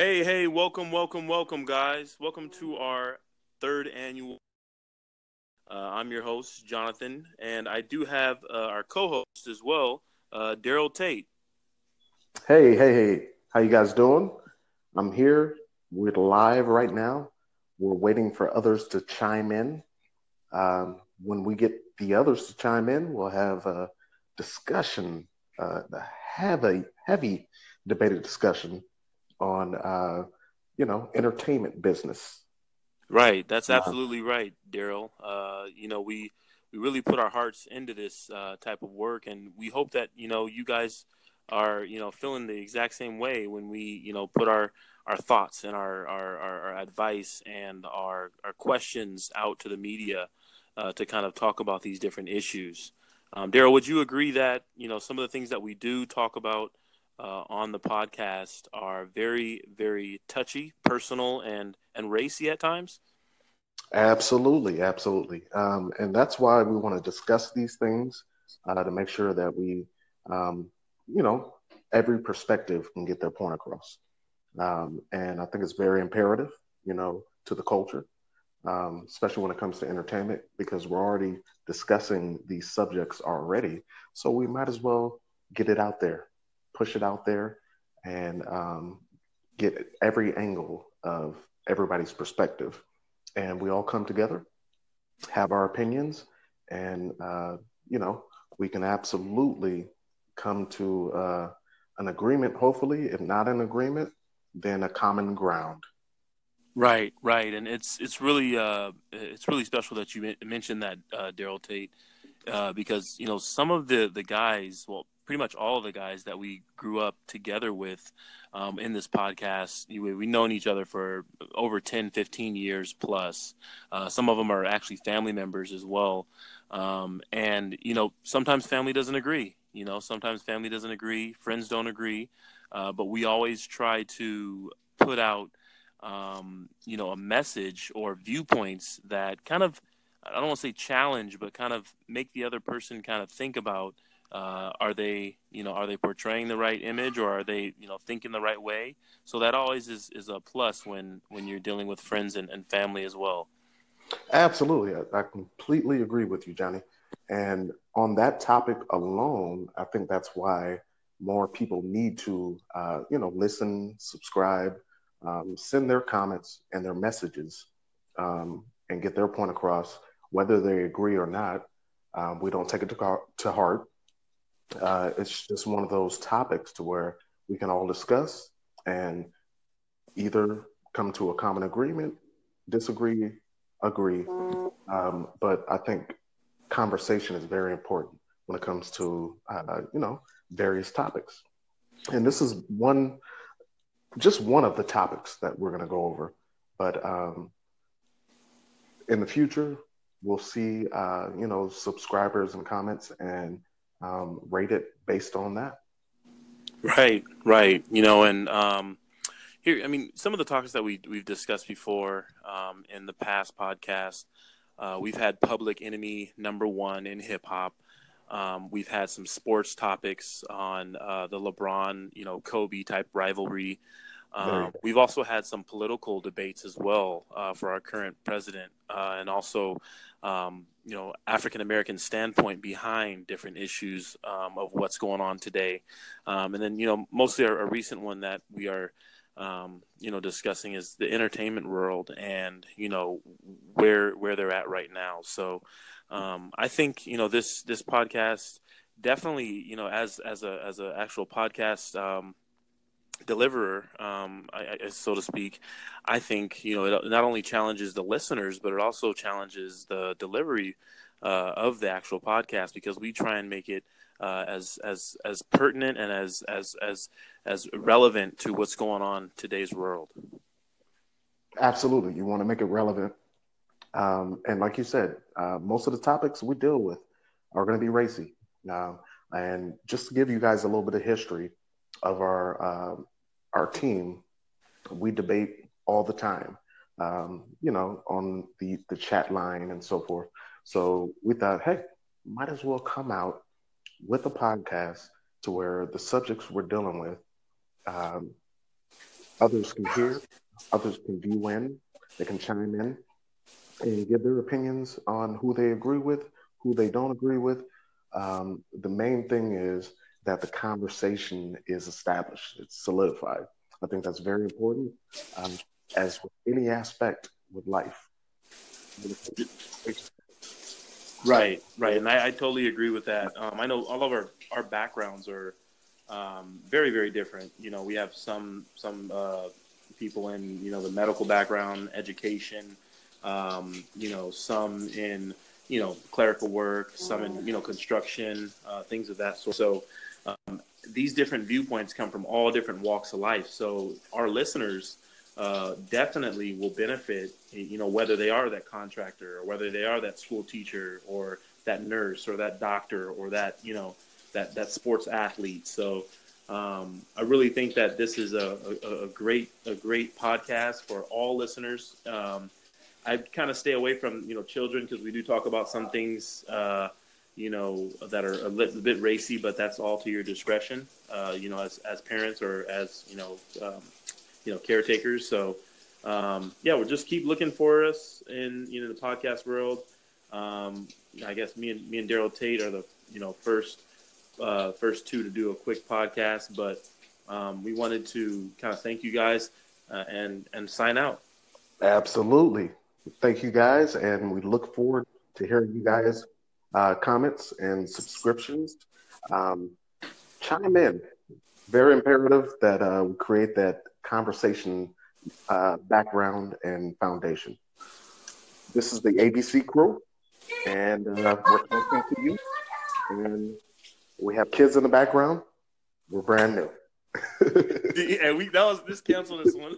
Hey, hey, welcome, welcome, welcome, guys. Welcome to our third annual. Uh, I'm your host, Jonathan, and I do have uh, our co host as well, uh, Daryl Tate. Hey, hey, hey. How you guys doing? I'm here. We're live right now. We're waiting for others to chime in. Um, when we get the others to chime in, we'll have a discussion, uh, have a heavy debated discussion on uh, you know entertainment business. Right, that's absolutely right, Daryl. Uh, you know, we we really put our hearts into this uh, type of work, and we hope that you know you guys are you know feeling the exact same way when we you know put our our thoughts and our our, our, our advice and our our questions out to the media uh, to kind of talk about these different issues. Um, Daryl, would you agree that you know some of the things that we do talk about uh, on the podcast are very, very touchy, personal, and and racy at times. Absolutely, absolutely, um, and that's why we want to discuss these things uh, to make sure that we, um, you know, every perspective can get their point across. Um, and I think it's very imperative, you know, to the culture, um, especially when it comes to entertainment, because we're already discussing these subjects already. So we might as well get it out there push it out there and um, get every angle of everybody's perspective. And we all come together, have our opinions, and, uh, you know, we can absolutely come to uh, an agreement, hopefully. If not an agreement, then a common ground. Right, right, and it's it's really uh, it's really special that you mentioned that uh, Daryl Tate uh, because you know some of the the guys, well, pretty much all of the guys that we grew up together with um, in this podcast. We, we've known each other for over 10, 15 years plus. Uh, some of them are actually family members as well. Um, and, you know, sometimes family doesn't agree. You know, sometimes family doesn't agree, friends don't agree. Uh, but we always try to put out, um, you know, a message or viewpoints that kind of, I don't want to say challenge, but kind of make the other person kind of think about uh, are they you know are they portraying the right image or are they you know thinking the right way? So that always is, is a plus when when you're dealing with friends and, and family as well. Absolutely. I, I completely agree with you johnny. And on that topic alone i think that's why more people need to uh, you know listen subscribe um, send their comments and their messages um, and get their point across whether they agree or not um, we don't take it to, to heart uh, it's just one of those topics to where we can all discuss and either come to a common agreement, disagree, agree. Um, but I think conversation is very important when it comes to uh, you know various topics. And this is one, just one of the topics that we're going to go over. But um, in the future, we'll see, uh, you know, subscribers and comments and um, rate it based on that. Right, right. You know, and um, here, I mean, some of the topics that we we've discussed before um, in the past podcast, uh, we've had Public Enemy number one in hip hop. Um, we've had some sports topics on uh, the LeBron, you know, Kobe type rivalry. Um, we've also had some political debates as well uh, for our current president, uh, and also um, you know African American standpoint behind different issues um, of what's going on today, um, and then you know mostly a, a recent one that we are um, you know discussing is the entertainment world and you know where where they're at right now. So um, I think you know this this podcast definitely you know as as a as an actual podcast um, deliverer, um, I, I, so to speak, I think you know it not only challenges the listeners, but it also challenges the delivery uh, of the actual podcast because we try and make it uh, as as as pertinent and as as as as relevant to what's going on today's world. Absolutely, you want to make it relevant, um, and like you said, uh, most of the topics we deal with are going to be racy. And just to give you guys a little bit of history, of our uh, our team, we debate all the time. Um, you know, on the the chat line and so forth. So we thought, hey, might as well come out with a podcast to where the subjects we're dealing with, um, others can hear, others can view in, they can chime in and give their opinions on who they agree with, who they don't agree with. Um, the main thing is that the conversation is established, it's solidified. I think that's very important, um, as with any aspect with life. Right, right, and I, I totally agree with that. Um, I know all of our, our backgrounds are um, very, very different. You know, we have some some uh, people in you know the medical background, education. Um, you know, some in you know clerical work, some in you know construction, uh, things of that sort. So these different viewpoints come from all different walks of life. So our listeners uh, definitely will benefit. You know, whether they are that contractor or whether they are that school teacher or that nurse or that doctor or that you know that that sports athlete. So um, I really think that this is a, a, a, great a great podcast for all listeners. Um, I kind of stay away from you know children because we do talk about some things uh, you know that are a little bit racy, but that's all to your discretion. Uh, you know, as as parents or as you know um, you know caretakers. So um, yeah, we'll just keep looking for us in you know the podcast world. Um, I guess me and me and Daryl Tate are the you know first uh, first two to do a quick podcast, but um, we wanted to kind of thank you guys uh, and and sign out. Absolutely, thank you guys, and we look forward to hearing you guys uh, comments and subscriptions. Um, chime in. Very imperative that uh, we create that conversation uh, background and foundation. This is the ABC crew, and uh, we're talking to you. And we have kids in the background. We're brand new. yeah, we that was this cancel this one.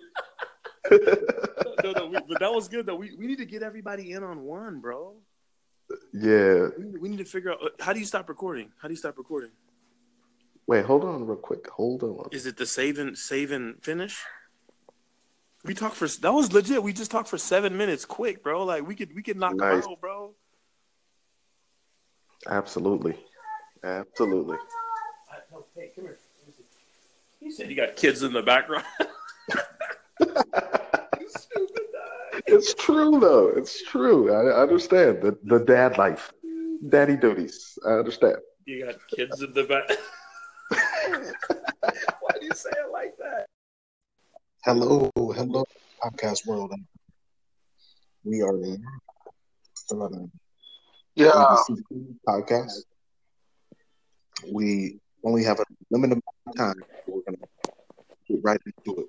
no, no, we, but that was good though. We we need to get everybody in on one, bro. Yeah. We, need to figure out uh, how do you stop recording? How do you stop recording? Wait, hold on, real quick. Hold on. Is it the save and save and finish? We talked for that was legit. We just talked for seven minutes, quick, bro. Like we could we could knock nice. out, bro. Absolutely. Absolutely. hey, come here. You said you got kids in the background. it's true though. It's true. I, understand the the dad life, daddy duties. I understand. You got kids in the back. Why do you say it like that? Hello, hello, podcast world. We are in yeah podcast we only have a limited amount of time. So we're going to get right into it.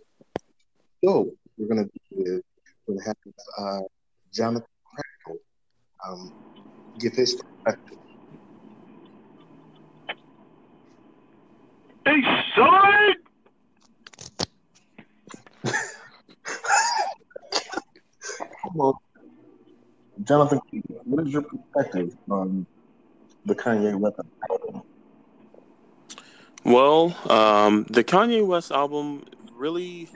So we're going to do is we're going to have uh, Jonathan Crandall um, give his perspective. Hey, son! Come on. Jonathan, what is your perspective on the Kanye West album? Well, um, the Kanye West album really,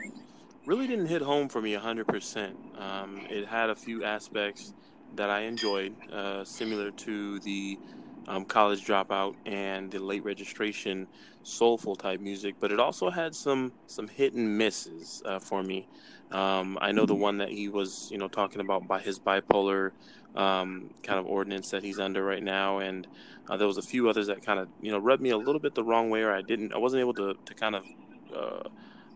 really didn't hit home for me 100%. Um, it had a few aspects that I enjoyed, uh, similar to the um, college dropout and the late registration soulful type music, but it also had some some hit and misses uh, for me. Um, I know the one that he was, you know, talking about by his bipolar um, kind of ordinance that he's under right now, and uh, there was a few others that kind of, you know, rubbed me a little bit the wrong way, or I didn't, I wasn't able to to kind of, uh,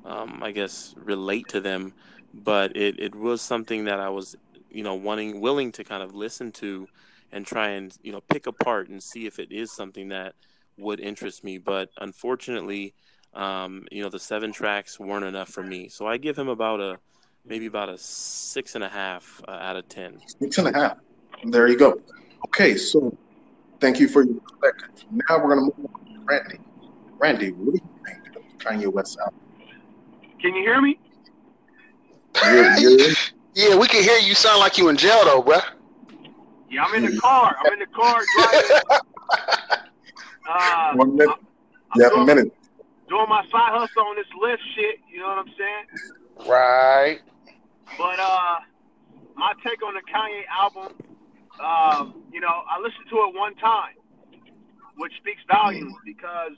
um, I guess, relate to them. But it it was something that I was, you know, wanting, willing to kind of listen to, and try and you know pick apart and see if it is something that would interest me. But unfortunately um, you know, the seven tracks weren't enough for me. So I give him about a maybe about a six and a half uh, out of ten. Six and a half. There you go. Okay, so thank you for your perspective. Now we're gonna move on to Randy. Randy, what do you think of Kanye West album? Can you hear me? You're, you're yeah, we can hear you. Sound like you in jail though, bro. Yeah, I'm in the car. I'm in the car driving. uh, One minute. You have a minute doing my side hustle on this Lyft shit. You know what I'm saying? Right. But uh, my take on the Kanye album, um, you know, I listened to it one time, which speaks volumes because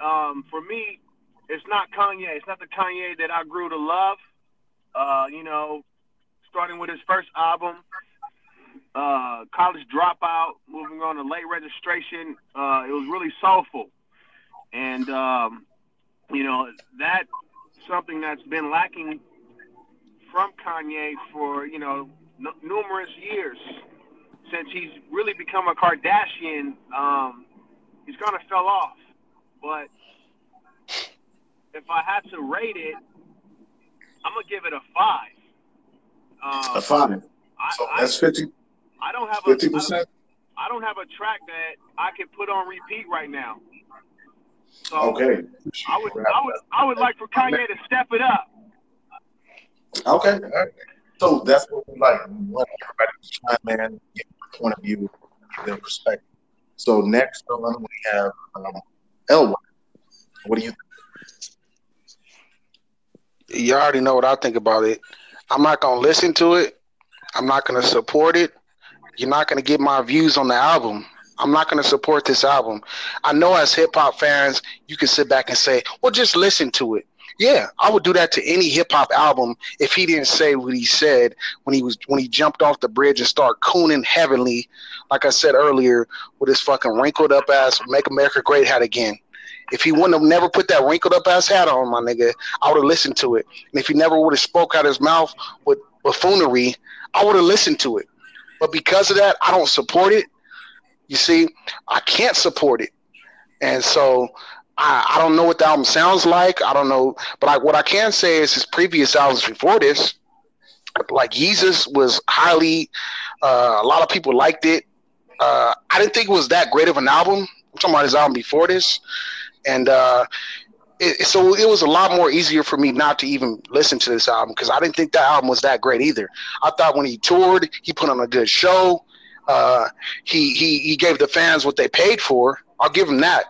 um, for me, it's not Kanye. It's not the Kanye that I grew to love. Uh, you know, starting with his first album, uh, College Dropout, moving on to Late Registration. Uh, it was really soulful, and um, you know that something that's been lacking from Kanye for you know n- numerous years since he's really become a Kardashian. Um, he's kind of fell off, but if I had to rate it, I'm gonna give it a five. Um, a five. I, so that's fifty. I don't have 50%? a percent. I don't have a track that I can put on repeat right now. So okay. I would I would I would like for Kanye to step it up. Okay. So that's what we like. We want everybody to chime in, get their point of view, their perspective. So next on we have um, Elway. What do you think? You already know what I think about it. I'm not gonna listen to it. I'm not gonna support it. You're not gonna get my views on the album. I'm not to support this album. I know as hip hop fans, you can sit back and say, well, just listen to it. Yeah, I would do that to any hip hop album if he didn't say what he said when he was when he jumped off the bridge and started cooning heavenly, like I said earlier, with his fucking wrinkled up ass "Make America Great" hat again. If he wouldn't have never put that wrinkled up ass hat on, my nigga, I would have listened to it. And if he never would have spoke out of his mouth with buffoonery, I would have listened to it. But because of that, I don't support it. You see, I can't support it. And so I, I don't know what the album sounds like. I don't know. But I, what I can say is his previous albums before this, like Jesus was highly, uh, a lot of people liked it. Uh, I didn't think it was that great of an album. I'm talking about his album before this. And uh, it, so it was a lot more easier for me not to even listen to this album because I didn't think that album was that great either. I thought when he toured, he put on a good show. Uh, he he he gave the fans what they paid for. I'll give him that.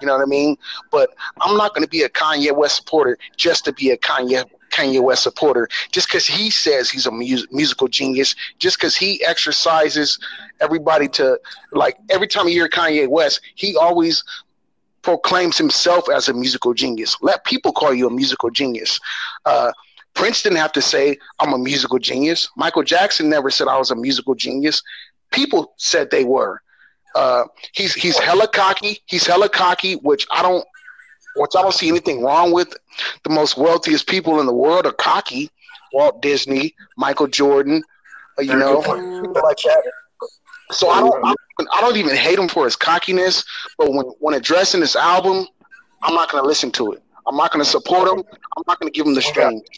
You know what I mean? But I'm not going to be a Kanye West supporter just to be a Kanye Kanye West supporter. Just because he says he's a mu- musical genius, just because he exercises everybody to like every time you hear Kanye West, he always proclaims himself as a musical genius. Let people call you a musical genius. Uh, Prince didn't have to say I'm a musical genius. Michael Jackson never said I was a musical genius people said they were. Uh, he's he's hella cocky. He's hella cocky, which I don't, which I don't see anything wrong with. The most wealthiest people in the world are cocky. Walt Disney, Michael Jordan, uh, you know, people like that. So I don't, I don't, I don't even hate him for his cockiness. But when when addressing this album, I'm not gonna listen to it. I'm not gonna support him. I'm not gonna give him the strength.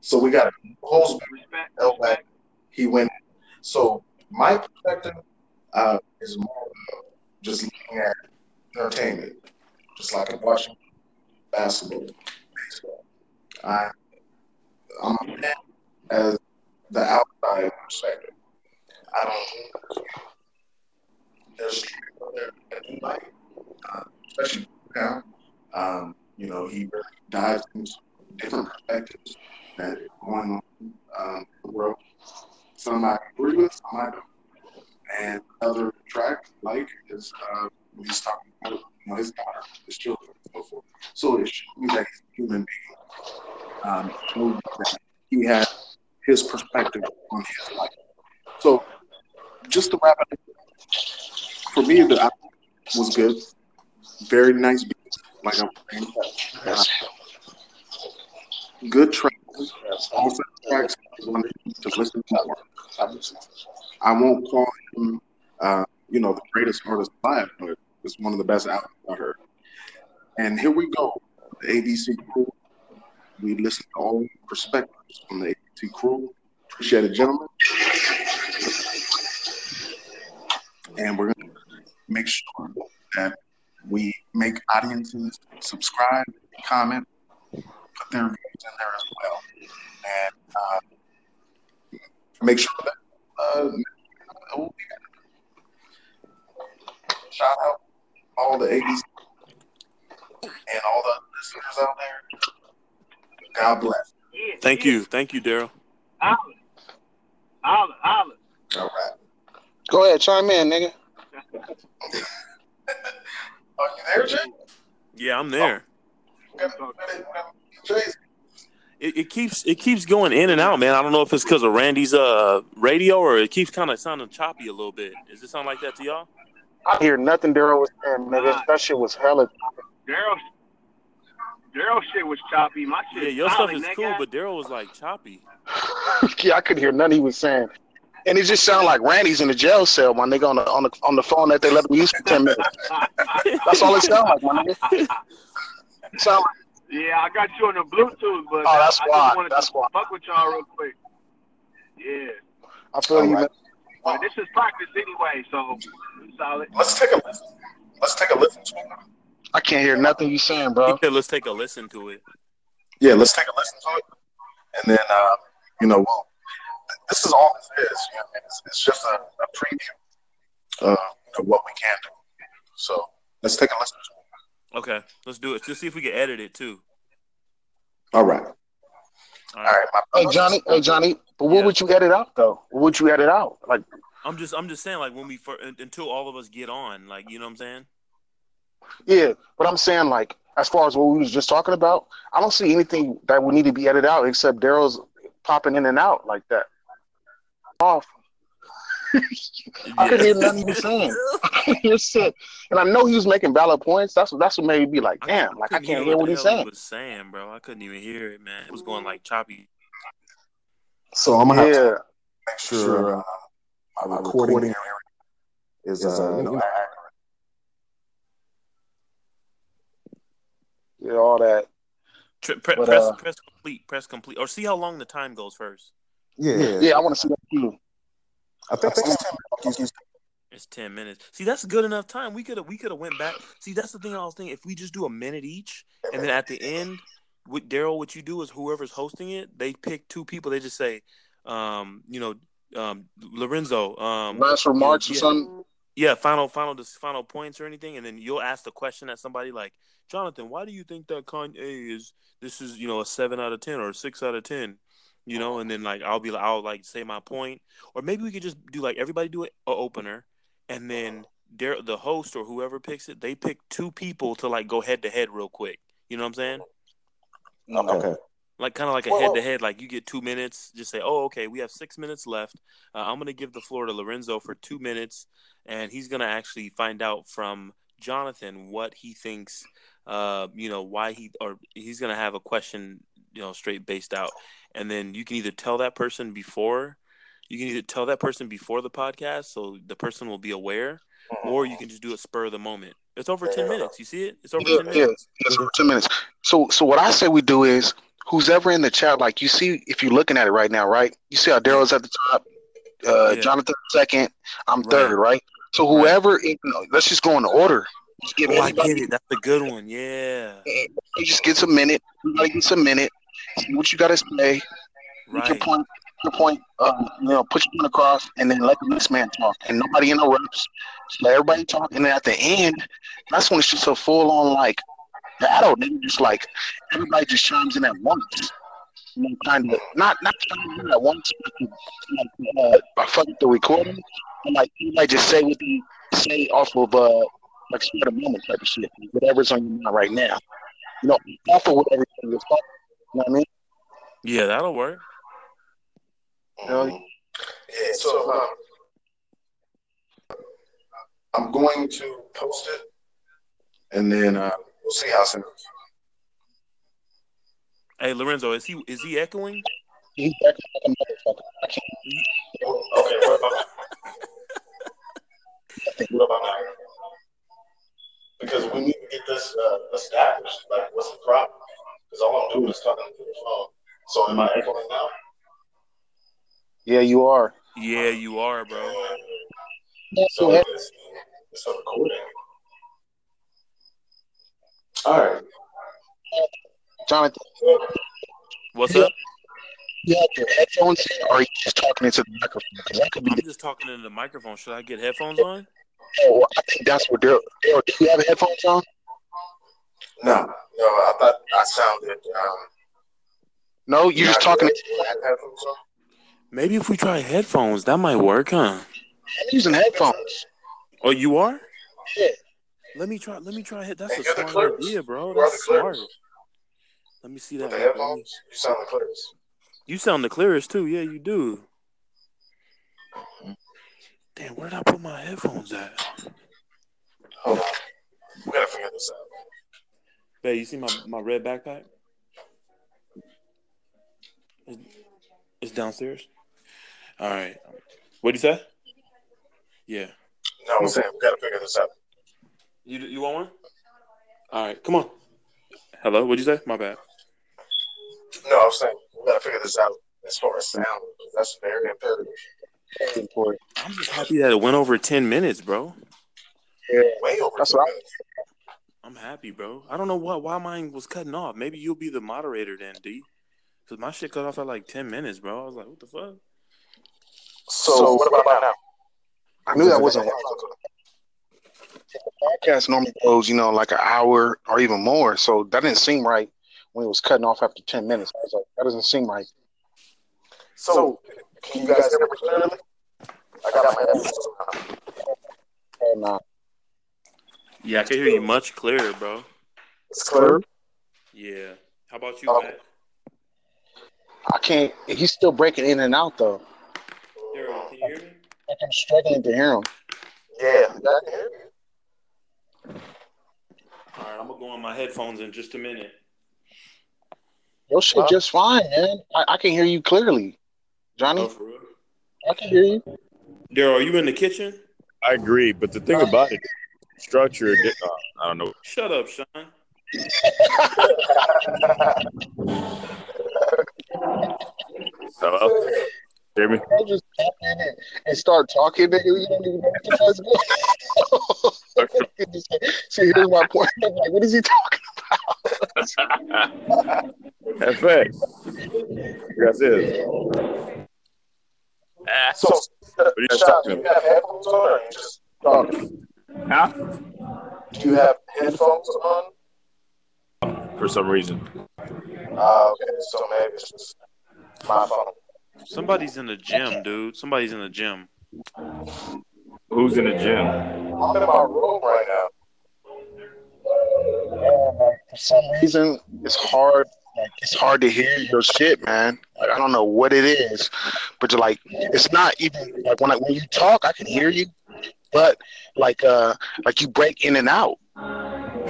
So we got Holzman, He went. So my perspective uh, is more just looking at entertainment, just like I'm watching basketball, baseball. I, I'm as the outside perspective. I don't there's that uh, especially now. Um, you know, he really dives into different perspectives that going on um, in the world some I agree with, some I don't. And other track like is uh, he's talking about you know, his daughter, his children, and so forth. So it shows that he's a human being. Um, that he had his perspective on his life. So just to wrap it up, for me, the album was good. Very nice beat, like I'm saying. Uh, good track. Also tracks to listen to more. I won't call him, uh, you know, the greatest artist alive, but it's one of the best albums I heard. And here we go, the ABC crew. We listen to all perspectives from the ABC crew. Appreciate it, gentlemen. And we're going to make sure that we make audiences subscribe, comment, put their views in there as well. And uh, make sure that uh, shout out all the 80s and all the listeners out there. God bless. Thank you. Thank you, Daryl. Holla. Holla. Holla. All right. Go ahead, chime in, nigga. Are you there, Jay? Yeah, I'm there. Oh. It, it keeps it keeps going in and out, man. I don't know if it's because of Randy's uh radio or it keeps kind of sounding choppy a little bit. Does it sound like that to y'all? I hear nothing Daryl was saying, nigga. That shit was hella. Daryl, Daryl shit was choppy. My shit. Yeah, your stuff solid, is nigga. cool, but Daryl was like choppy. yeah, I couldn't hear nothing he was saying. And it just sounded like Randy's in the jail cell, my nigga, on the on the on the phone that they let him use for ten minutes. That's all it sounded like, my nigga. It sound like, Yeah, I got you on the Bluetooth, but Oh, that's I why. just wanted That's to why. fuck with y'all real quick. Yeah, I feel you, man. but this is practice anyway, so solid. Let's take a listen. Let's take a listen to it. I can't hear nothing you saying, bro. Yeah, let's take a listen to it. Yeah, let's take a listen to it, and then uh, you know, well, this is all this is. You know, it's, it's just a, a preview uh, of what we can do. So let's take a listen. Okay, let's do it. Let's see if we can edit it too. All right, All all right. right. My Hey Johnny, hey Johnny, but what Yeah. would you edit out though? What would you edit out? Like, I'm just I'm just saying like when we fir- until all of us get on, like you know what I'm saying? yeah, but I'm saying like, as far as what we was just talking about, I don't see anything that would need to be edited out except Daryl's popping in and out like that. Off. I couldn't hear nothing he was saying. You're sick. And I know he was making valid points. That's what that's what made me be like, damn, like I can't hear what the he's hell he saying. was saying, bro. I couldn't even hear it, man. It was going like choppy. So I'm gonna have to make sure uh, my recording is uh, you know accurate. yeah, all that. Tr- pre- But, press uh, press complete, press complete, or see how long the time goes first. Yeah, Yeah, I want to see that too. I think it's ten minutes. It's ten minutes. See, that's good enough time. We could have we could have went back. See, that's the thing I was thinking. If we just do a minute each, and then at the end, with Daryl, what you do is whoever's hosting it, they pick two people. They just say, um, you know, um, Lorenzo, um, Last remarks or yeah. something. yeah, final, final, just final points or anything, and then you'll ask the question at somebody like, Jonathan, why do you think that Kanye is this is you know a seven out of ten or a six out of ten? You know, and then like I'll be like I'll like say my point, or maybe we could just do like everybody do it a opener, and then Dar- the host or whoever picks it, they pick two people to like go head to head real quick. You know what I'm saying? Okay. Like kind of like a head to head. Like you get two minutes. Just say, oh, okay, we have six minutes left. Uh, I'm gonna give the floor to Lorenzo for two minutes, and he's gonna actually find out from Jonathan what he thinks. Uh, you know why he or he's gonna have a question. You know, straight based out, and then you can either tell that person before. You can either tell that person before the podcast, so the person will be aware, or you can just do it spur of the moment. It's over ten minutes. You see it? It's over Yeah, ten yeah, minutes. yes, for ten minutes. So, so what I say we do is, who's ever in the chat, like you see, if you're looking at it right now, right? You see how Daryl's at the top, uh, Yeah. Jonathan second, I'm Right. third, right? So whoever, you know, let's just go in the order. Just give Oh, I everybody, get it. That's a good one. Yeah. You just gets a minute. Everybody gets a minute. See what you got to say. Make your point. Your point. Um, you know, put your point across, and then let this man talk, and nobody interrupts. Just let everybody talk, and then at the end, that's when it's just a full on like battle. Nigga, just like everybody just chimes in at once. You know, kind of not not chiming in at once, but like uh, fuck the recording, and like everybody just say what they say off of uh like spur of the moment type of shit, whatever's on your mind right now. You know, off of whatever you're talking. You know what I mean? Yeah, that'll work. know? Yeah, so um, I'm going to post it, and then uh, we'll see how soon. Hey, Lorenzo, is he is he echoing? He's acting like a motherfucker. I can't. Okay, what about what about now? Because we need to get this uh, established. Like, what's the problem? Because all I'm doing is talking to the phone. So am I echoing now? Yeah, you are. Yeah, you are, bro. So it's, it's a recording. All right. Jonathan, What's up? Yeah, your headphones in, or are you just talking into the microphone? Because that could be. I'm just talking into the microphone. Should I get headphones on? Oh, I think that's what they're. Daryl, do you have headphones on? No, no, I thought I sounded. Um, No, you're just talking. I headphones on. Maybe if we try headphones, that might work, huh? I'm using headphones. Oh, you are? Yeah. Let me try. Let me try. That's Hey, a get the smart idea, bro. Where are That's the smart. clips? Let me see that. With the real quick. Let me- you sound the clearest. You sound the clearest too. Yeah, you do. Damn, where did I put my headphones at? Hold on. We gotta figure this out. Babe, you see my, my red backpack? It's, it's downstairs. All right. What do you say? Yeah. No, I'm saying we gotta figure this out. You you want one? All right, come on. Hello, what'd you say? My bad. No, I'm saying we gotta figure this out as far as sound. That's very imperative. I'm just happy that it went over ten minutes, bro. Yeah, way over. That's two what I- minutes. I'm happy, bro. I don't know what why mine was cutting off. Maybe you'll be the moderator then, D. Cause my shit cut off at like ten minutes, bro. I was like, what the fuck? So, what about now? I knew that wasn't The podcast normally goes, you know, like an hour or even more. So that didn't seem right when it was cutting off after ten minutes. I was like, that doesn't seem right. So, can you guys hear me clearly? I got my headphones on. And Yeah, I can hear you much clearer, bro. It's clear. Yeah. How about you, Oh. Matt? I can't. He's still breaking in and out though. Daryl, can you hear me? I'm struggling to hear him. Yeah, I can hear you. All right, I'm gonna go on my headphones in just a minute. Your shit Huh? just fine, man. I, I can hear you clearly, Johnny. Oh, for real? I can hear you. Daryl, are you in the kitchen? I agree, but the thing about it, structure, uh, I don't know. Shut up, Sean. Hello? Hear me? I just tap in and, and start talking, nigga. You don't even know what the fuck's going on. You See, here's my point. I'm like, what is he talking about? That's facts. That's it. So, What are you Sean, talking do you have headphones on, or you just talking? Huh? Do you have headphones on? For some reason. Uh, okay, so maybe it's just my phone. Somebody's in the gym, dude. Somebody's in the gym. Who's in the gym? I'm in my room right now. about? For some reason, it's hard. Like, it's hard to hear your shit, man. Like, I don't know what it is, but you're like, it's not even like when I, when you talk, I can hear you, but like uh like you break in and out.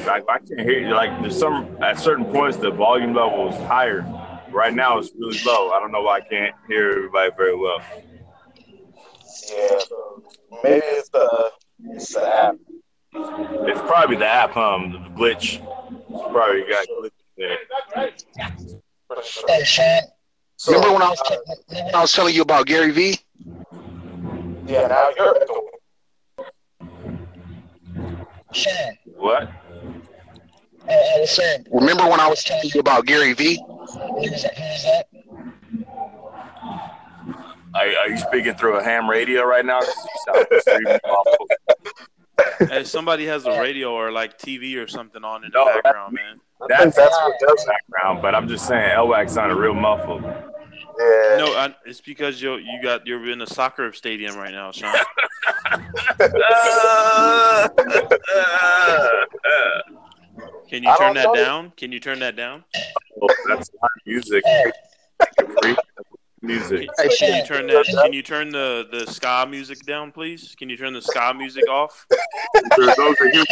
Like, I can't hear you. Like, there's some, at certain points, the volume level is higher. Right now, it's really low. I don't know why I can't hear everybody very well. Yeah, maybe it's the it's the app. It's probably the app, um, the glitch. It's probably got glitch there. For sure. Hey, Sean, So, remember when I was uh, when I was telling you about Gary V? yeah, now you're echoing. Sean, What? I was saying, remember when I was telling you about Gary V? He was, he was that? Are, are you speaking through a ham radio right now? you awful. Hey, somebody has a radio or like TV or something on in the No, that- background, man. I think That's that's what does it. background, but I'm just saying Elwax sounded real muffled. Yeah. No, I, it's because you you got you're in a soccer stadium right now, Sean. Can you turn that know. down? Can you turn that down? Oh, that's not music. Free music. Hey, Can you turn that? Can you turn the the ska music down, please? Can you turn the ska music off? Those are you.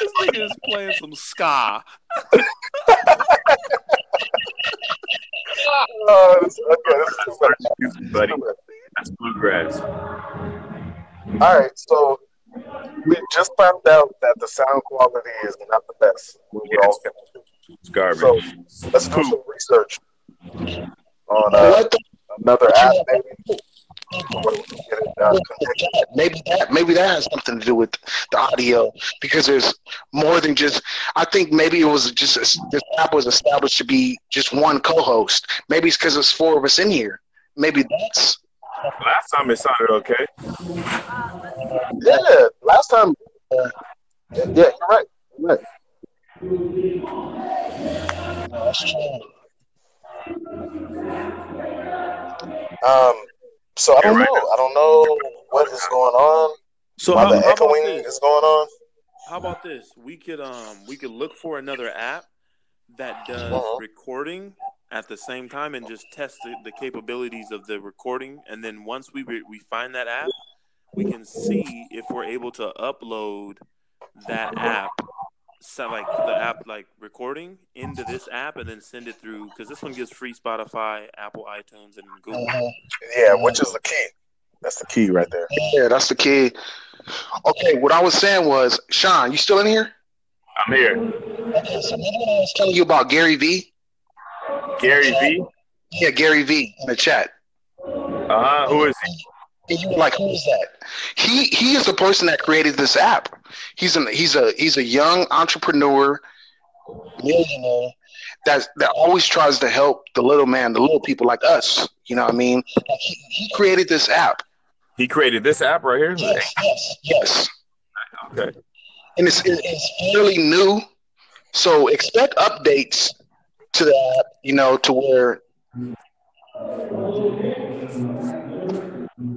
This nigga is playing some ska. Oh, this, okay, this is too buddy. That's bluegrass. All right, so we just found out that the sound quality is not the best. when We're all connected. It's garbage. So let's do some research on uh, another app, maybe. What we can get it connected. maybe that maybe that has something to do with the audio because there's more than just i think maybe it was just this app was established to be just one co-host maybe it's because there's four of us in here maybe that's Last time it sounded okay. Yeah, last time. Uh, yeah, you're right. You're right. Um, so I don't know. I don't know what is going on. So Why how, the about echoing this? is going on. how about this? We could um we could look for another app that does Uh-huh. recording at the same time and just test the, the capabilities of the recording. And then once we re- we find that app, we can see if we're able to upload that app, so like the app like recording into this app and then send it through because this one gives free Spotify, Apple iTunes, and Google. Mhm. Yeah, which is the key. That's the key right there. Yeah, that's the key. Okay, what I was saying was, Sean, you still in here? I'm here. Okay, so remember when I was telling you about Gary V? Gary V. Yeah, Gary V in the chat. Uh huh. Who is he? And you were like, who is that? He he is the person that created this app. He's an he's a he's a young entrepreneur, millionaire that that always tries to help the little man, the little people like us. You know what I mean? Like he, he created this app. He created this app right here. Yes, yes, yes. Okay. And it's it's fairly new, so expect updates to that. You know, to where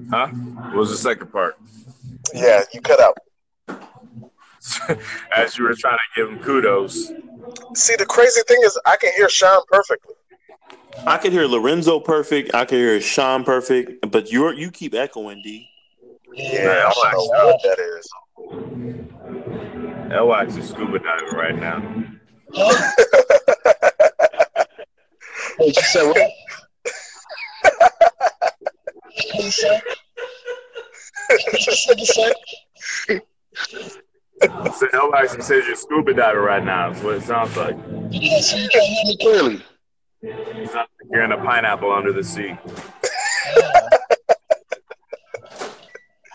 Huh? What was the second part? Yeah, you cut out. As you were trying to give him kudos. See, the crazy thing is, I can hear Sean perfectly. I could hear Lorenzo perfect. I could hear Sean perfect, but you're you keep echoing, D. Yeah, I don't know what that is. L-Wax is scuba diving right now. Wait, you said what? What you say? What you said? You said? So L-Wax says you're scuba diving right now. That's what it sounds like. Yeah, so you can't hear me clearly. It sounds like you're in a pineapple under the sea.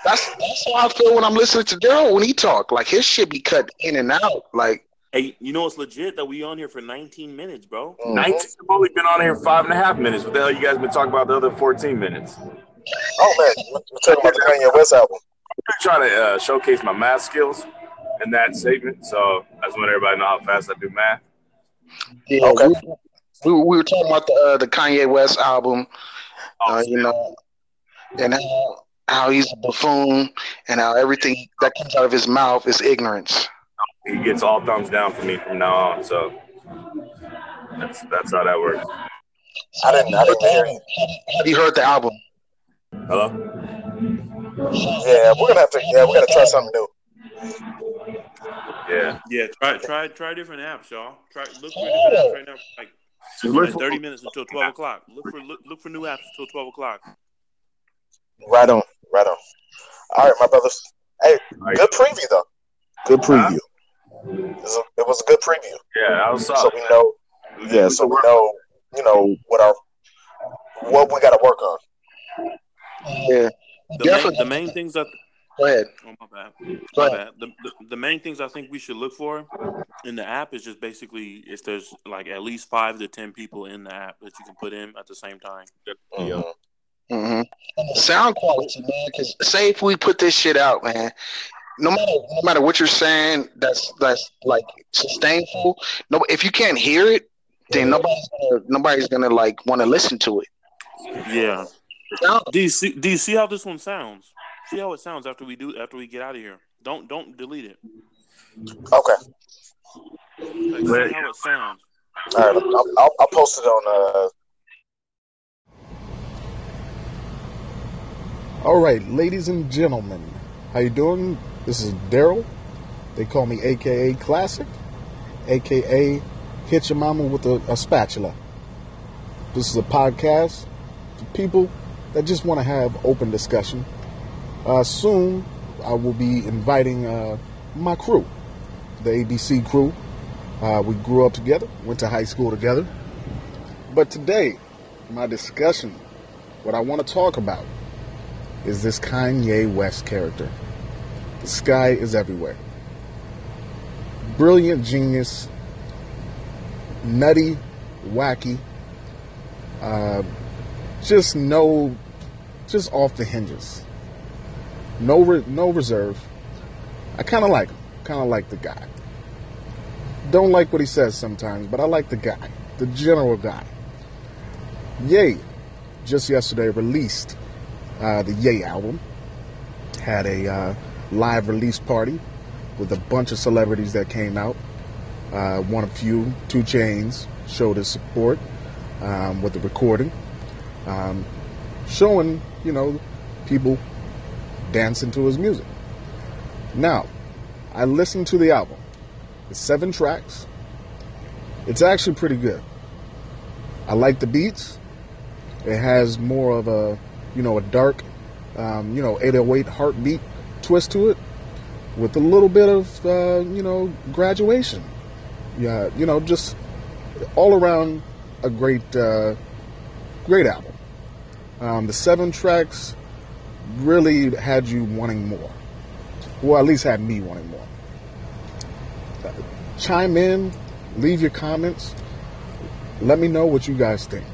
That's that's how I feel when I'm listening to Daryl when he talk. Like his shit be cut in and out. Like Hey, you know it's legit that we on here for 19 minutes, bro. Mhm. 19. I've only been on here five and a half minutes. What the hell you guys been talking about the other 14 minutes? Oh man, we're talking about the Kanye West album. I'm trying to uh, showcase my math skills in that segment. So I just want everybody to know how fast I do math. yeah, Okay. we, we, we were talking about the uh, the Kanye West album. Uh, you know, and how how he's a buffoon and how everything that comes out of his mouth is ignorance. he gets all thumbs down for me from now on. So that's that's how that works. I didn't- I didn't hear you. Have you heard the album? Hello. Yeah, we're gonna have to. Yeah, we're gonna try something new. Yeah. Yeah, try try try different apps, y'all. Try look for different apps right now. Like, Just like for- 30 minutes until 12 o'clock. Look for look, look for new apps until 12 o'clock. Right on, right on. All right, my brothers. Hey, good preview though. Good preview. It was a, it was a good preview. Yeah, that was So solid. we know. Yeah, so we know. You know what our what we got to work on. Yeah, The main, the main things that Go ahead. oh my bad, my bad. The, the the main things I think we should look for in the app is just basically if there's like at least five to ten people in the app that you can put in at the same time. Mhm. hmm Sound quality, man. Because say if we put this shit out, man, no matter no matter what you're saying, that's that's like sustainable. No, if you can't hear it, then nobody's gonna nobody's gonna like want to listen to it. Yeah. Sound- Do you see? Do you see how this one sounds? See how it sounds after we do after we get out of here. Don't don't delete it. Okay. Like, see how it sounds. All right. I'll, I'll, I'll post it on. Uh, All right, ladies and gentlemen, how you doing? This is Daryl. They call me AKA Classic, AKA Hit Your Mama with a, a Spatula. This is a podcast for people that just want to have open discussion. Uh, soon, I will be inviting uh, my crew, the ABC crew. Uh, we grew up together, went to high school together. But today, my discussion, what I want to talk about, is this Kanye West character. The sky is everywhere. Brilliant genius, nutty, wacky, uh, just no, just off the hinges. No, re- no reserve. I kind of like him. Kind of like the guy. Don't like what he says sometimes, but I like the guy, the general guy. Ye, just yesterday released uh, the Ye album. Had a uh, live release party with a bunch of celebrities that came out. Uh, one of few, 2 Chainz, showed his support um, with the recording, um, showing, you know, people dancing to his music. Now, I listened to the album. It's seven tracks. It's actually pretty good. I like the beats. It has more of a, you know, a dark, um, you know, 808 heartbreak twist to it, with a little bit of, uh, you know, graduation. Yeah, you know, just all around a great, uh, great album. Um, the seven tracks really had you wanting more. Well, at least had me wanting more. Chime in, leave your comments. Let me know what you guys think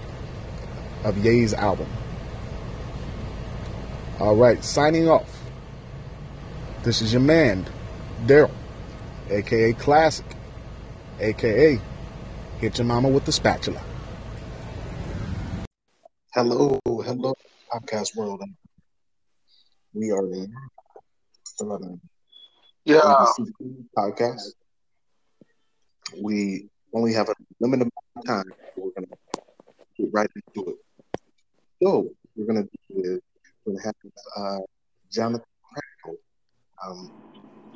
of Ye's album. All right, signing off. This is your man, Daryl, aka Classic, aka Hit Your Mama with the Spatula. Hello, hello, podcast world. We are in starting Yeah. ABC podcast. We only have a limited amount of time. So we're gonna get right into it. So we're gonna do is we're gonna have uh, Jonathan Crackle um,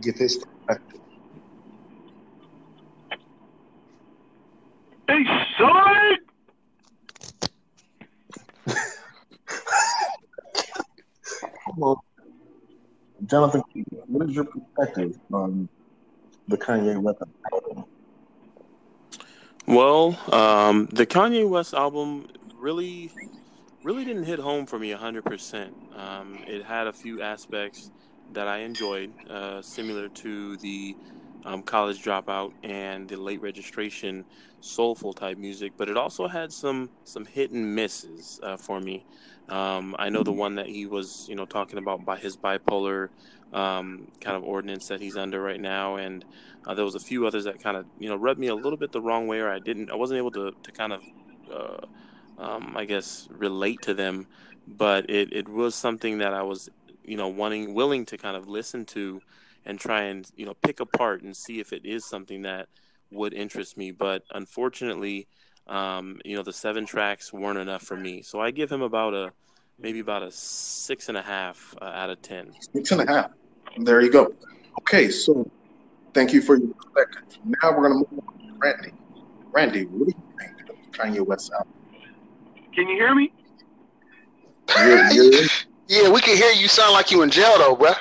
give his perspective. Hey, son! Well, Jonathan, what is your perspective on the Kanye West album? Well, um, the Kanye West album really, really didn't hit home for me 100%. Um, it had a few aspects that I enjoyed, uh, similar to the um, college dropout and the late registration soulful type music, but it also had some some hit and misses uh, for me. Um, I know the one that he was, you know, talking about by his bipolar um, kind of ordinance that he's under right now, and uh, there was a few others that kind of, you know, rubbed me a little bit the wrong way, or I didn't, I wasn't able to to kind of, uh, um, I guess, relate to them. But it it was something that I was, you know, wanting, willing to kind of listen to, and try and you know pick apart and see if it is something that would interest me. But unfortunately, um, you know, the seven tracks weren't enough for me. So I give him about a maybe about a six and a half uh, out of ten. Six and a half. There you go. Okay, so thank you for your perspective. Now we're gonna move on to Randy. Randy, what do you think of Kanye West album? Can you hear me? You're, you're, Yeah, we can hear you sound like you in jail though, bruh.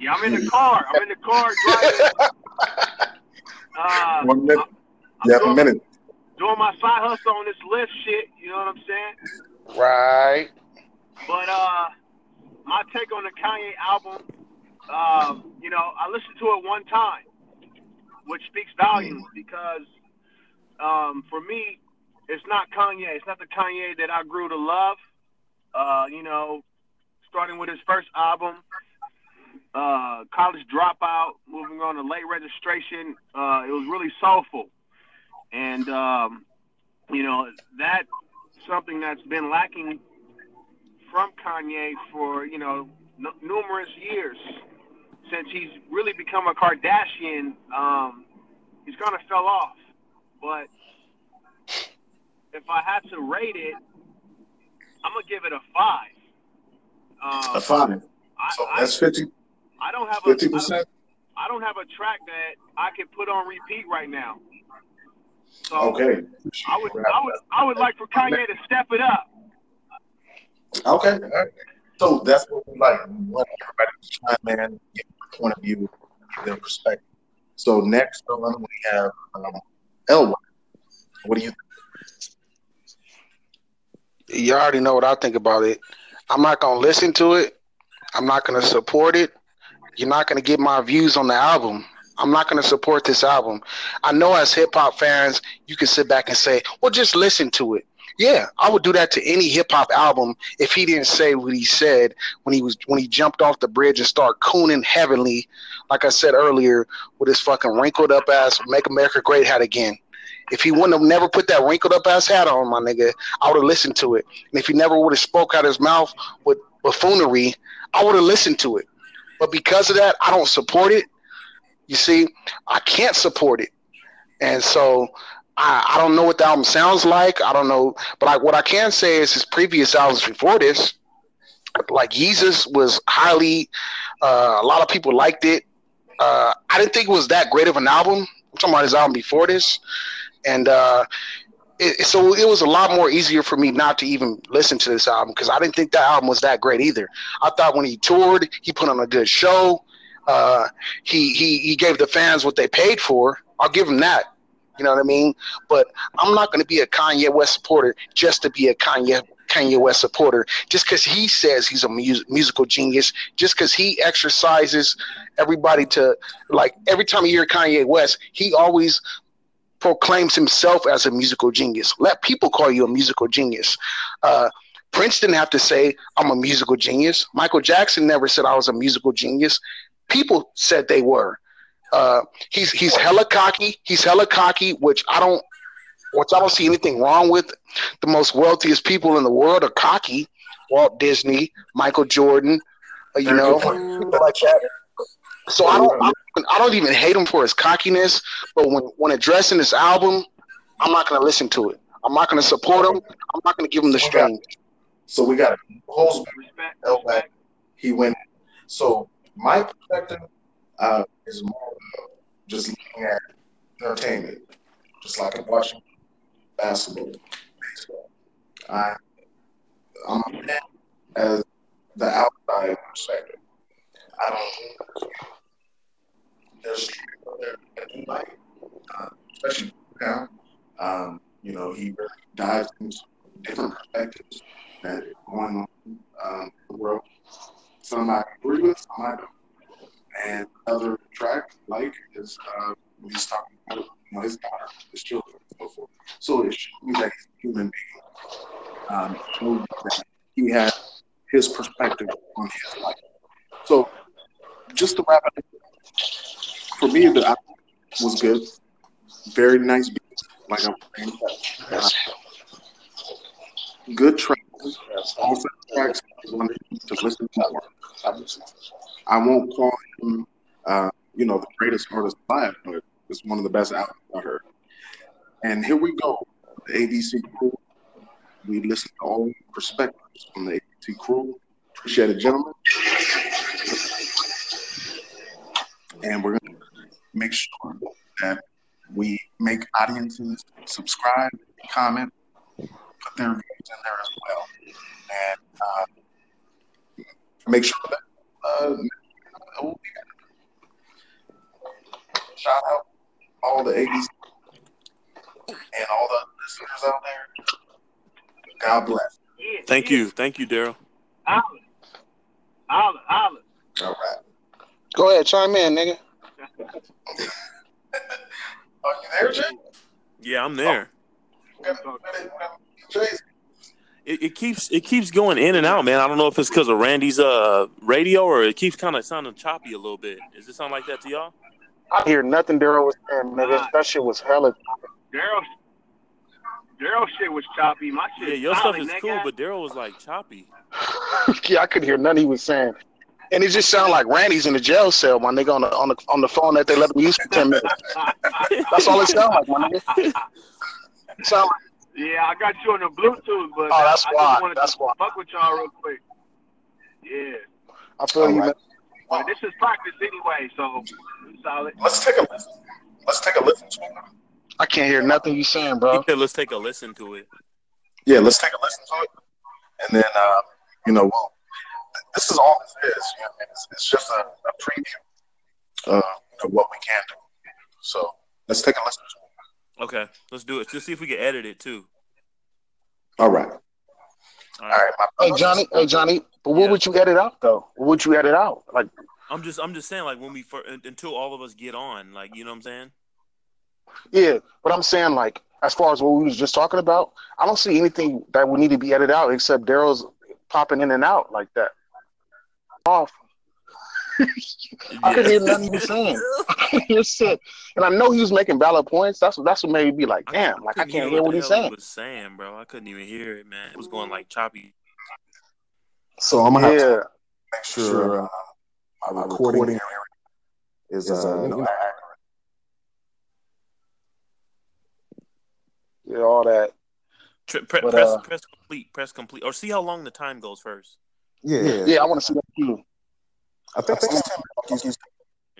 Yeah, I'm in the car. I'm in the car driving. Uh, one minute. I'm You have a minute. doing my side hustle on this Lyft shit. You know what I'm saying? Right. But uh, my take on the Kanye album, um, you know, I listened to it one time, which speaks volumes because um, for me, it's not Kanye. It's not the Kanye that I grew to love. Uh, you know, starting with his first album, uh, College Dropout, moving on to Late Registration. Uh, it was really soulful, and um, you know that's something that's been lacking from Kanye for you know n- numerous years since he's really become a Kardashian. Um, he's kind of fell off, but if I had to rate it, I'm gonna give it a five. Um, A five. I, So I, that's 50 I don't have a I don't, percent. I don't have a track that I can put on repeat right now. So Okay. I would I would I would like for Kanye to step it up. Okay. All right. So that's what we like. We want everybody to chime in, get their point of view, give their perspective. So next on we have um, Elwood. What do you think? You already know what I think about it. I'm not gonna listen to it. I'm not gonna support it. You're not gonna get my views on the album. I'm not gonna support this album. I know as hip hop fans, you can sit back and say, "Well, just listen to it." Yeah, I would do that to any hip hop album if he didn't say what he said when he was when he jumped off the bridge and started cooning heavenly, like I said earlier, with his fucking wrinkled up ass "Make America Great" hat again. If he wouldn't have never put that wrinkled up ass hat on, my nigga, I would have listened to it. And if he never would have spoke out of his mouth with buffoonery, I would have listened to it. But because of that, I don't support it. You see, I can't support it, and so I, I don't know what the album sounds like. I don't know, but like what I can say is his previous albums before this, like Jesus was highly. Uh, a lot of people liked it. Uh, I didn't think it was that great of an album. I'm talking about his album before this, and uh, it, so it was a lot more easier for me not to even listen to this album because I didn't think that album was that great either. I thought when he toured, he put on a good show. Uh, he he he gave the fans what they paid for. I'll give him that. You know what I mean? But I'm not going to be a Kanye West supporter just to be a Kanye Kanye West supporter just because he says he's a mu- musical genius, just because he exercises everybody to like every time you hear Kanye West, he always proclaims himself as a musical genius. Let people call you a musical genius. Uh, Prince didn't have to say, I'm a musical genius. Michael Jackson never said I was a musical genius. People said they were. Uh, he's he's hella cocky. He's hella cocky, which I don't which I don't see anything wrong with. The most wealthiest people in the world are cocky. Walt Disney, Michael Jordan, uh, you know, people like that. So I don't, I don't, I don't even hate him for his cockiness, but when when addressing this album, I'm not gonna listen to it. I'm not gonna support him. I'm not gonna give him the stream. So we got Holzman, Elback. He went. So my perspective uh, is more just looking at entertainment, just like I'm watching basketball, baseball. I, I'm as the outside perspective. I don't there's people there that do like, uh, especially now. Um, you know, he really dives into different perspectives that going on um, the world. Some I agree with, some I don't. And other track like is uh, he's talking about you know, his daughter, his children, and so forth. So it shows me that he's a human being. Um, that he has his perspective on his life. So just to wrap it up, for me, the album was good. Very nice beat, like I was saying. Uh, good tracks. All tracks to listen to more. I won't call him, uh, you know, the greatest artist alive, but it's one of the best albums I heard. And here we go, the ABC crew. We listen to all perspectives from the ABC crew. Appreciate it, gentlemen. And we're going to make sure that we make audiences subscribe, comment, put their views in there as well, and uh, make sure that uh, shout out all the 80s and all the listeners out there. God bless. Thank you. Thank you, Daryl. Olive. Olive. Olive. All right. Go ahead, chime in, nigga. Are you there, Jay? Yeah, I'm there. It, it, keeps it keeps going in and out, man. I don't know if it's because of Randy's uh radio or it keeps kind of sounding choppy a little bit. Does it sound like that to y'all? I hear nothing Daryl was saying, nigga. That shit was hella. Daryl, Daryl shit was choppy. My shit. Yeah, your stuff is cool, but Daryl was like choppy. yeah, I could hear nothing he was saying. And it just sounded like Randy's in the jail cell, my nigga, on the on the on the phone that they let me use for ten minutes. That's all it sounded like, my nigga. sound like, yeah, I got you on the Bluetooth, but oh, that's I why. just wanted that's to why. fuck with y'all real quick. Yeah. I feel you, man. Well, this is practice anyway, so solid. Let's take a listen. Let's take a listen to it. I can't hear nothing you saying, bro. Yeah, let's take a listen to it. Yeah, let's take a listen to it, and then uh, you know, well, this is all this is. You know, it's, it's just a, a preview uh, of what we can do. So let's take a listen to it. Okay, let's do it. Let's see if we can edit it too. All right. All right. All Hey. Johnny, hey Johnny, but what Yeah. would you edit out though? What would you edit out? Like, I'm just I'm just saying like when we fir- until all of us get on, like you know what I'm saying? yeah, but I'm saying like as far as what we was just talking about, I don't see anything that would need to be edited out except Daryl's popping in and out like that. Off. I couldn't hear nothing he was saying. You're sick. And I know he was making valid points. That's what that's what made me be like, damn, like I couldn't can't hear what the he's hell he saying. was saying, bro. I couldn't even hear it, man. It was going like choppy. So I'm gonna have to make sure uh, my recording area is uh, you know accurate. Yeah, all that. Tre- pre- But, press uh, press complete. Press complete. Or see how long the time goes first. Yeah, yeah. Yeah, I want to see that. I think it's 10 minutes.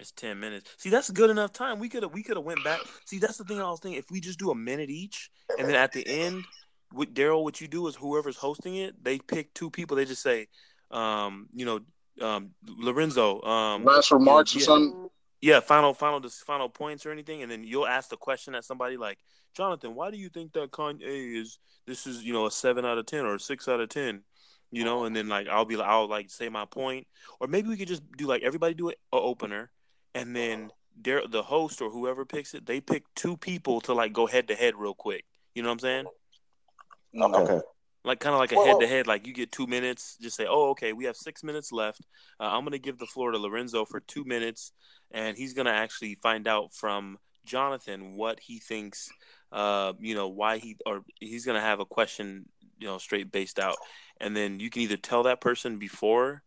It's ten minutes. See, that's good enough time. We could have we could have went back. See, that's the thing I was thinking. If we just do a minute each, and then at the end, with Daryl, what you do is whoever's hosting it, they pick two people. They just say, um, you know, um, Lorenzo, um, Last remarks or yeah. something. yeah, final, final, just final points or anything, and then you'll ask the question at somebody like, Jonathan, why do you think that Kanye is this is you know a seven out of ten or a six out of ten? You know, and then like I'll be like I'll like say my point, or maybe we could just do like everybody do it a opener, and then there the host or whoever picks it, they pick two people to like go head to head real quick. You know what I'm saying? Okay. Like kind of like a head to head. Like you get two minutes. Just say, oh, okay, we have six minutes left. Uh, I'm gonna give the floor to Lorenzo for two minutes, and he's gonna actually find out from Jonathan what he thinks. Uh, you know why he or he's gonna have a question. You know, straight based out, and then you can either tell that person before.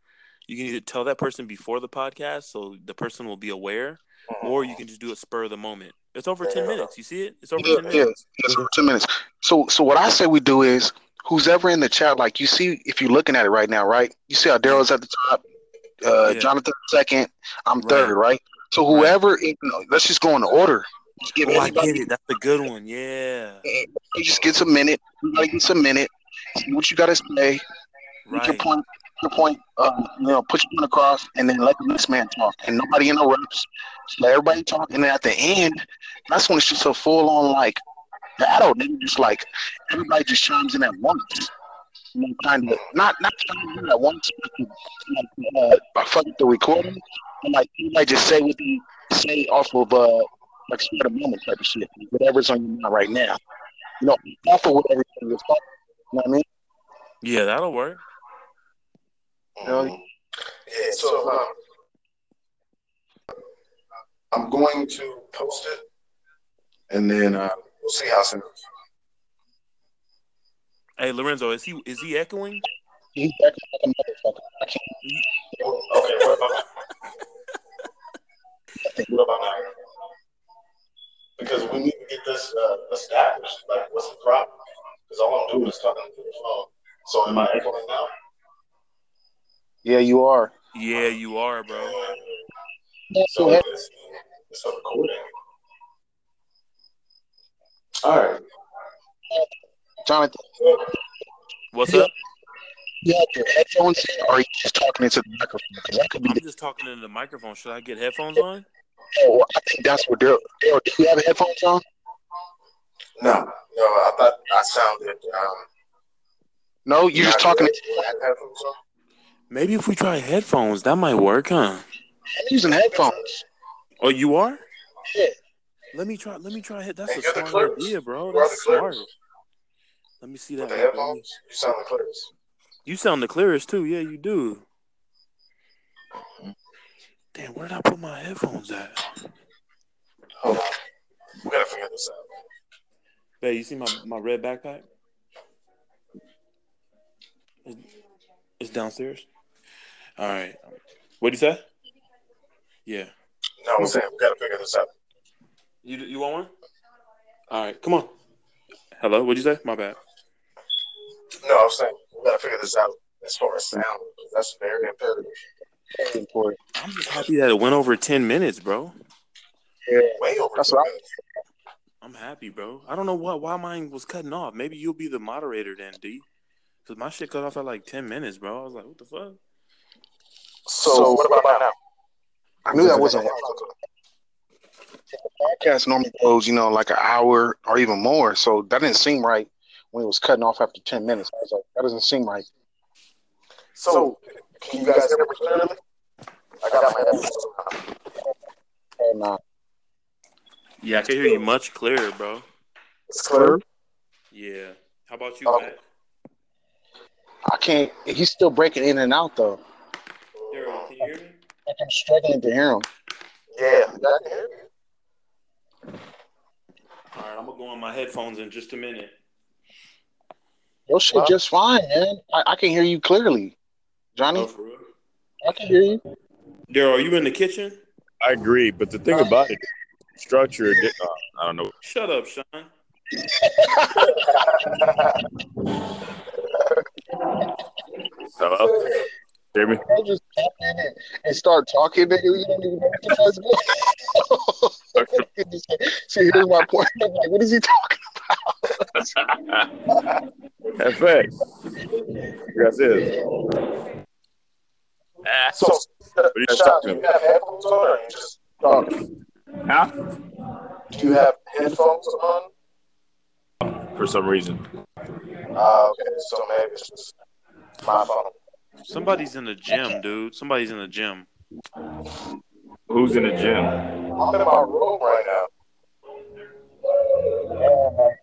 You can either tell that person before the podcast, so the person will be aware, or you can just do a spur of the moment. It's over ten minutes. You see it? It's over Yeah, ten yeah, minutes. yes, for ten minutes. So, so what I say we do is, who's ever in the chat, like you see, if you're looking at it right now, right? You see how Daryl's at the top, uh, Yeah. Jonathan second, I'm Right. third, right? So whoever, you know, let's just go in order. Just give Oh, I get it. That's a good one. Yeah. everybody just gets a minute. Everybody gets a minute. See what you got to say. Make your point. Your point. Uh, you know, put your point across, and then let the next man talk, and nobody interrupts. Just let everybody talk, and then at the end, that's when it's just a full on like battle. Nigga, just like everybody just chimes in at once. You know, kind of not not chiming in at once, but like, uh, fuck the recording, and like everybody just say what they say off of uh like spur of the moment type of shit, whatever's on your mind right now. You know, off of whatever you're talking. You know what I mean? Yeah, that'll work. know? Yeah, so um, I'm going to post it, and then uh, we'll see how soon. Hey, Lorenzo, is he is he echoing? He's acting like a motherfucker. I can't. Okay, what about what about now? Because we need to get this uh, established. Like, what's the problem? Because all I'm doing is talking to the phone. So am I echoing now? Yeah, you are. Yeah, you are, bro. So it's, it's recording. All right. Jonathan, What's up? Yeah, your headphones in, or are you just talking into the microphone? Because that could be I'm the. just talking into the microphone. Should I get headphones on? Oh, I think that's what they're. Daryl, do you have headphones on? No, no, I thought I sounded. Um, No, you're just talking. Maybe if we try headphones, that might work, huh? I'm using headphones. Oh, you are? Yeah. Let me try. Let me try. That's Hey, a you're the smart idea, bro. You are That's smart. Let me see With that. the Let me- headphones, you sound the clearest. You sound the clearest too. Yeah, you do. Damn, where did I put my headphones at? Hold on. We gotta figure this out. Hey, you see my, my red backpack? It's, it's downstairs. All right. What'd you say? Yeah. No, I'm saying we gotta figure this out. You you want one? All right, come on. Hello, what'd you say? My bad. No, I'm saying we gotta figure this out as far as sound. That's very imperative. Very important. I'm just happy that it went over ten minutes, bro. Yeah. Way over. That's two what I- minutes. I'm happy, bro. I don't know why why mine was cutting off. Maybe you'll be the moderator then, D. Cause my shit cut off at like ten minutes, bro. I was like, what the fuck? So, what about now? I knew that wasn't. Podcast normally goes, you know, like an hour or even more. So that didn't seem right when it was cutting off after ten minutes. I was like, that doesn't seem right. So, can you guys hear me clearly? I got my headphones on. And uh, Yeah, I can hear you much clearer, bro. It's clear. Yeah. How about you, Okay. Matt? I can't. He's still breaking in and out though. Daryl, can you hear me? I'm struggling to hear him. Yeah, you guys can hear me. All right, I'm gonna go on my headphones in just a minute. Your shit just fine, man. I, I can hear you clearly, Johnny. Oh, for real? I can hear you. Daryl, are you in the kitchen? I agree, but the thing about it, structure. Uh, I don't know. Shut up, Sean. Hello, hear me? Don't just tap in and, and start talking, nigga. You don't even know what the fuck's going on. See, here's my point. I'm like, what is he talking FX. That's it. Ah, So, what are you Sean, talking do you about? have headphones on, or are you just talking? Huh? Do you have headphones on? For some reason. Uh, okay, so maybe it's just my phone. Somebody's in the gym, dude. Somebody's in the gym. Who's in the gym? I'm in my room right now.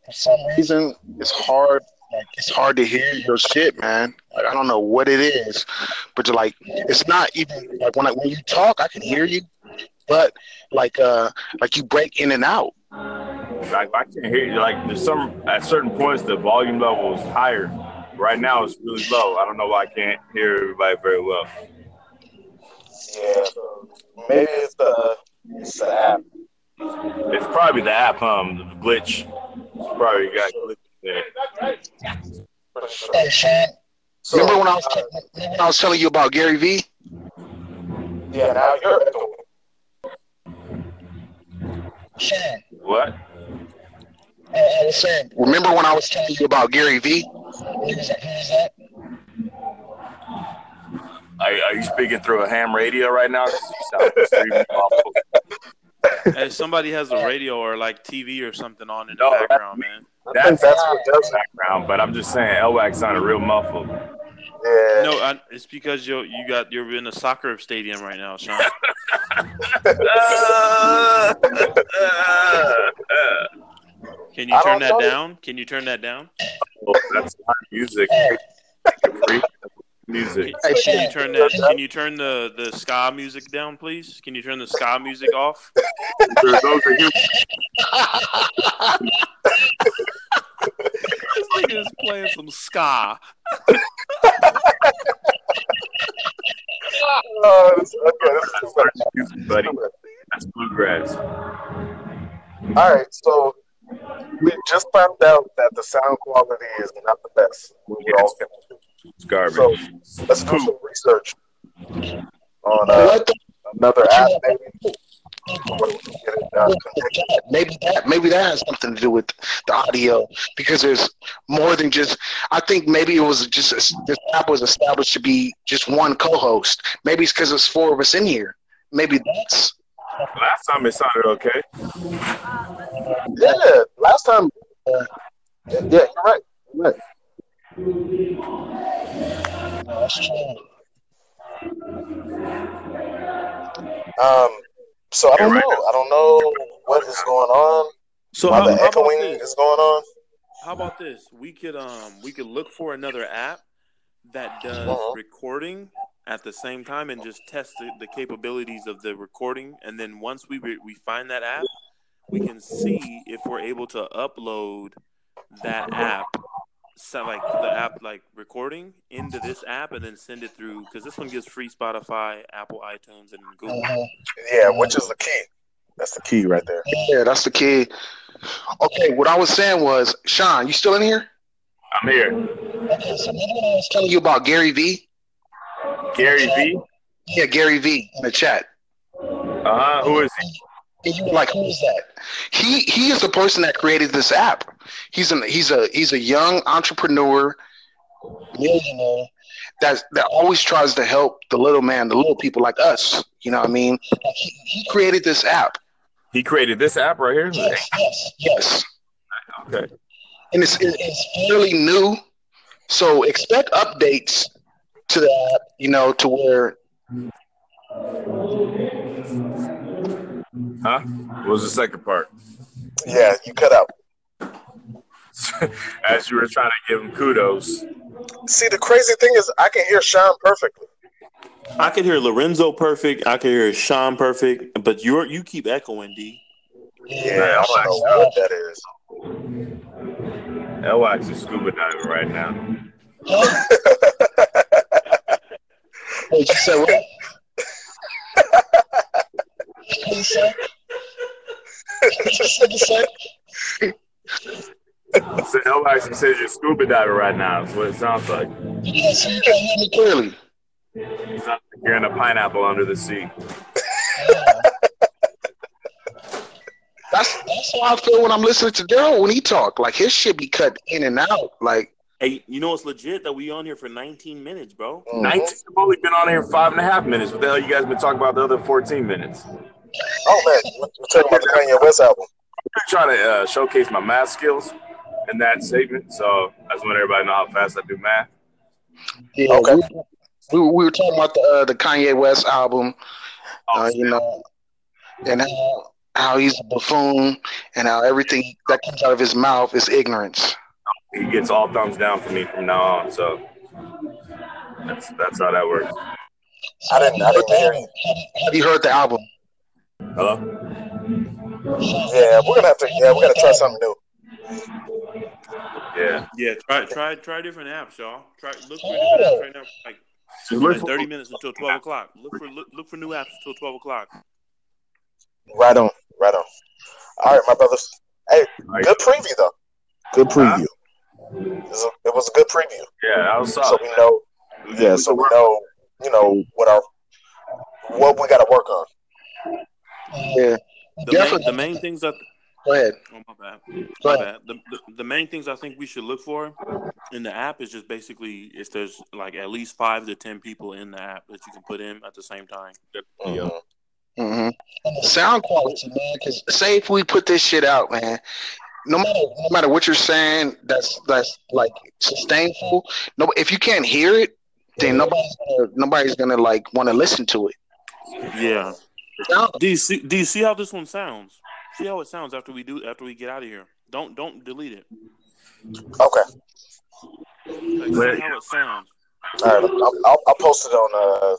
For some reason, it's hard. Like it's hard to hear your shit, man. Like I don't know what it is, but you're like it's not even like when I, when you talk, I can hear you, but like uh like you break in and out. Like I can't hear you. Like there's some at certain points the volume level is higher. Right now it's really low. I don't know why I can't hear everybody very well. Yeah, maybe it's the it's the app. It's probably the app um the glitch. It's probably got glitch there. Hey, Sean, So, remember when I was uh, when I was telling you about Gary V? yeah, now you're echoing. Sean, What? I, I was saying, remember when I was telling you about Gary V? Who that? Who that? Are, are you speaking through a ham radio right now? 'Cause you sound extremely awful. Hey, somebody has a radio or like TV or something on in the No, background, man. I think that's what does it. background, but I'm just saying Elwax sounded real muffled. Yeah. No, I, it's because you you got you're in a soccer stadium right now, Sean. Can you turn that know. down? Can you turn that down? Well, that's not music. Music. Can, can you turn that? Can you turn the the ska music down, please? Can you turn the ska music off? Those are human. This nigga is playing some ska. Oh, this, okay, this is too music, buddy. That's bluegrass. All right, so we just found out that the sound quality is not the best. We were all It's garbage. So let's do some research on uh, another app, maybe. Where we can get it connected. maybe that maybe that has something to do with the audio because there's more than just i think maybe it was just this app was established to be just one co-host maybe it's because there's four of us in here maybe that's Last time it sounded okay. Yeah, last time. Uh, yeah, you're right. You're right. Um, so I don't know. I don't know what is going on. So how, the echoing this? is going on. How about this? We could um we could look for another app that does Uh-huh. recording at the same time and just test the, the capabilities of the recording and then once we re- we find that app we can see if we're able to upload that app so like the app like recording into this app and then send it through because this one gives free Spotify, Apple iTunes, and Google. Mhm. Yeah, which is the key. That's the key right there. yeah that's the key okay what i was saying was sean you still in here I'm here. okay so remember when i was telling you about gary v Gary V. yeah gary v in the chat Uh huh. Who is he? And you were like, "Who is that?" He he is the person that created this app. He's an he's a he's a young entrepreneur, millionaire that that always tries to help the little man, the little people like us. You know what I mean? He, he created this app. He created this app right here. Yes, yes, yes. Okay. And it's it's fairly new, so expect updates to the app. You know, to where Huh? What was the second part? Yeah, you cut out. As you were trying to give him kudos. See, the crazy thing is, I can hear Sean perfectly. I could hear Lorenzo perfect. I could hear Sean perfect, but you're you keep echoing, D. Yeah, I don't know what that is. Elwax is scuba diving right now. Wait, you said what? So nobody says you're scuba diving right now. That's what it sounds like. Yeah, so you can't hear me clearly. You're in a pineapple under the sea. That's that's how I feel when I'm listening to Daryl when he talk. Like his shit be cut in and out. Like Hey, you know it's legit that we on here for 19 minutes, bro. Mhm. 19 have only been on here five and a half minutes. What the hell you guys been talking about the other 14 minutes? Oh man, we're talking about the Kanye West album. I'm trying to uh, showcase my math skills in that statement. So I just want everybody to know how fast I do math. yeah, Okay. we, we, we were talking about the uh, the Kanye West album. Oh, Uh, you know, and how how he's a buffoon and how everything that comes out of his mouth is ignorance. he gets all thumbs down for me from now on. So that's that's how that works. I didn't. I didn't hear you. Have you heard the album? Hello. Yeah, we're gonna have to. Yeah, we're gonna try something new. Yeah. Yeah, try try try different apps, y'all. Try look for different apps right now. Like, Just look for- 30 minutes until 12 o'clock. Look for look, look for new apps until 12 o'clock. Right on. Right on. All right, my brothers. Hey, good preview though. Good preview. It was a, it was a good preview. Yeah, I was So we know. Yeah, so we know. You know what our what we got to work on. Yeah. The main, the main things that Go ahead. oh my bad. Go My ahead. bad. The, the, the main things I think we should look for in the app is just basically if there's like at least five to ten people in the app that you can put in at the same time. Mhm. hmm And the sound quality, man. Because say if we put this shit out, man, no matter no matter what you're saying, that's that's like sustainable. No, if you can't hear it, then nobody's gonna nobody's gonna like want to listen to it. Yeah. Sound- Do you see do you see how this one sounds? See how it sounds after we do after we get out of here. Don't don't delete it. Okay. Like, see how it sounds. All right. I'll, I'll, I'll post it on uh